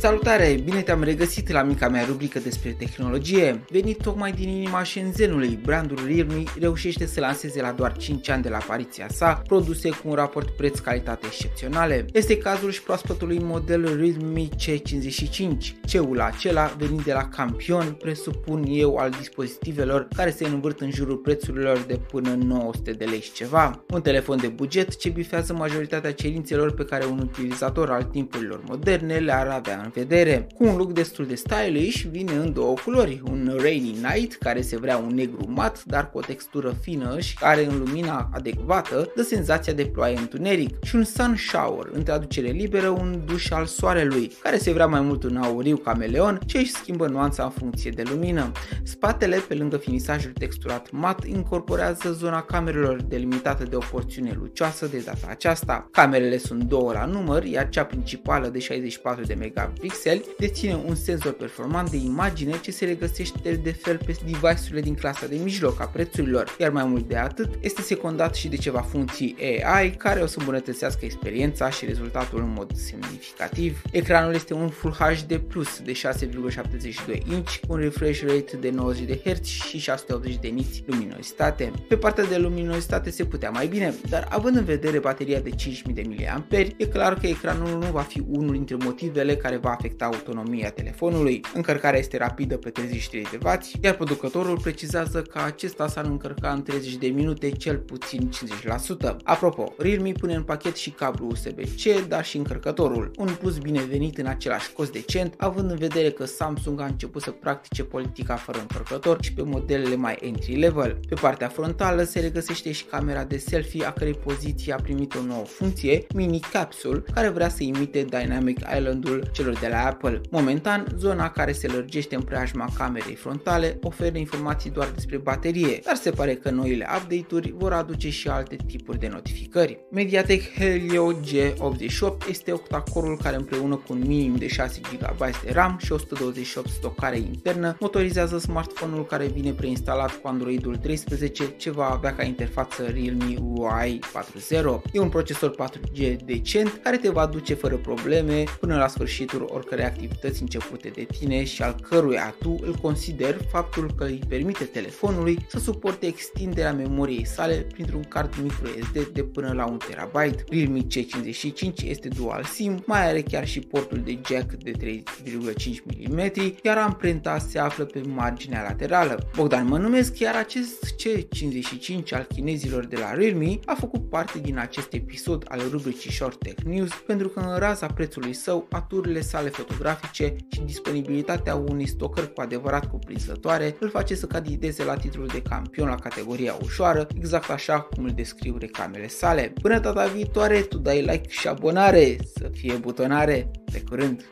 Salutare! Bine te-am regăsit la mica mea rubrică despre tehnologie. Venit tocmai din inima Shenzhenului, brandul Realme reușește să lanseze la doar 5 ani de la apariția sa produse cu un raport preț-calitate excepționale. Este cazul și proaspătului model Realme C55. Ceul acela venit de la campion, presupun eu, al dispozitivelor care se învârt în jurul prețurilor de până 900 de lei și ceva. Un telefon de buget ce bifează majoritatea cerințelor pe care un utilizator al timpurilor moderne le-ar avea în vedere. Cu un look destul de stylish, vine în două culori, un rainy night care se vrea un negru mat, dar cu o textură fină și care în lumina adecvată dă senzația de ploaie întuneric și un sun shower, în traducere liberă un duș al soarelui, care se vrea mai mult un auriu cameleon ce își schimbă nuanța în funcție de lumină. Spatele, pe lângă finisajul texturat mat, incorporează zona camerelor delimitată de o porțiune lucioasă de data aceasta. Camerele sunt două la număr, iar cea principală de 64 de megapixeli deține un senzor performant de imagine ce se regăsește de fel pe device-urile din clasa de mijloc a prețurilor, iar mai mult de atât este secundat și de ceva funcții AI care o să îmbunătățească experiența și rezultatul în mod semnificativ. Ecranul este un Full HD Plus de 6,72 inch cu un refresh rate de 90 de Hz și 680 de nits luminositate. Pe partea de luminositate se putea mai bine, dar având în vedere bateria de 5000 de mAh, e clar că ecranul nu va fi unul dintre motivele care va afecta autonomia telefonului. Încărcarea este rapidă pe 33 de W, iar producătorul precizează că acesta s-ar încărca în 30 de minute cel puțin 50%. Apropo, Realme pune în pachet și cablu USB-C, dar și încărcătorul, un plus binevenit în același cost decent, având în vedere că Samsung a început să practice politica fără încărcător și pe modelele mai entry-level. Pe partea frontală se regăsește și camera de selfie a cărei poziție a primit o nouă funcție, mini capsule, care vrea să imite Dynamic Island-ul celor de la Apple. Momentan, zona care se lărgește în preajma camerei frontale oferă informații doar despre baterie, dar se pare că noile update-uri vor aduce și alte tipuri de notificări. Mediatek Helio G88 este octacorul care împreună cu un minim de 6 GB de RAM și 128 stocare internă motorizează smartphone-ul care vine preinstalat cu Androidul 13 ce va avea ca interfață Realme UI 4.0. E un procesor 4G decent care te va duce fără probleme până la sfârșitul oricărei activități începute de tine și al căruia tu îl consider faptul că îi permite telefonului să suporte extinderea memoriei sale printr-un card microSD de până la 1 TB. Realme C55 este dual SIM, mai are chiar și portul de jack de 3,5 mm, iar amprenta se află pe marginea laterală. Bogdan mă numesc, iar acest C55 al chinezilor de la Realme a făcut parte din acest episod al rubricii Short Tech News pentru că în raza prețului său, aturile sale fotografice și disponibilitatea unei stocări cu adevărat cuprinzătoare îl face să candideze la titlul de campion la categoria ușoară, exact așa cum îl descriu reclamele sale. Până data viitoare, tu dai like și abonare, să fie butonare, pe curând!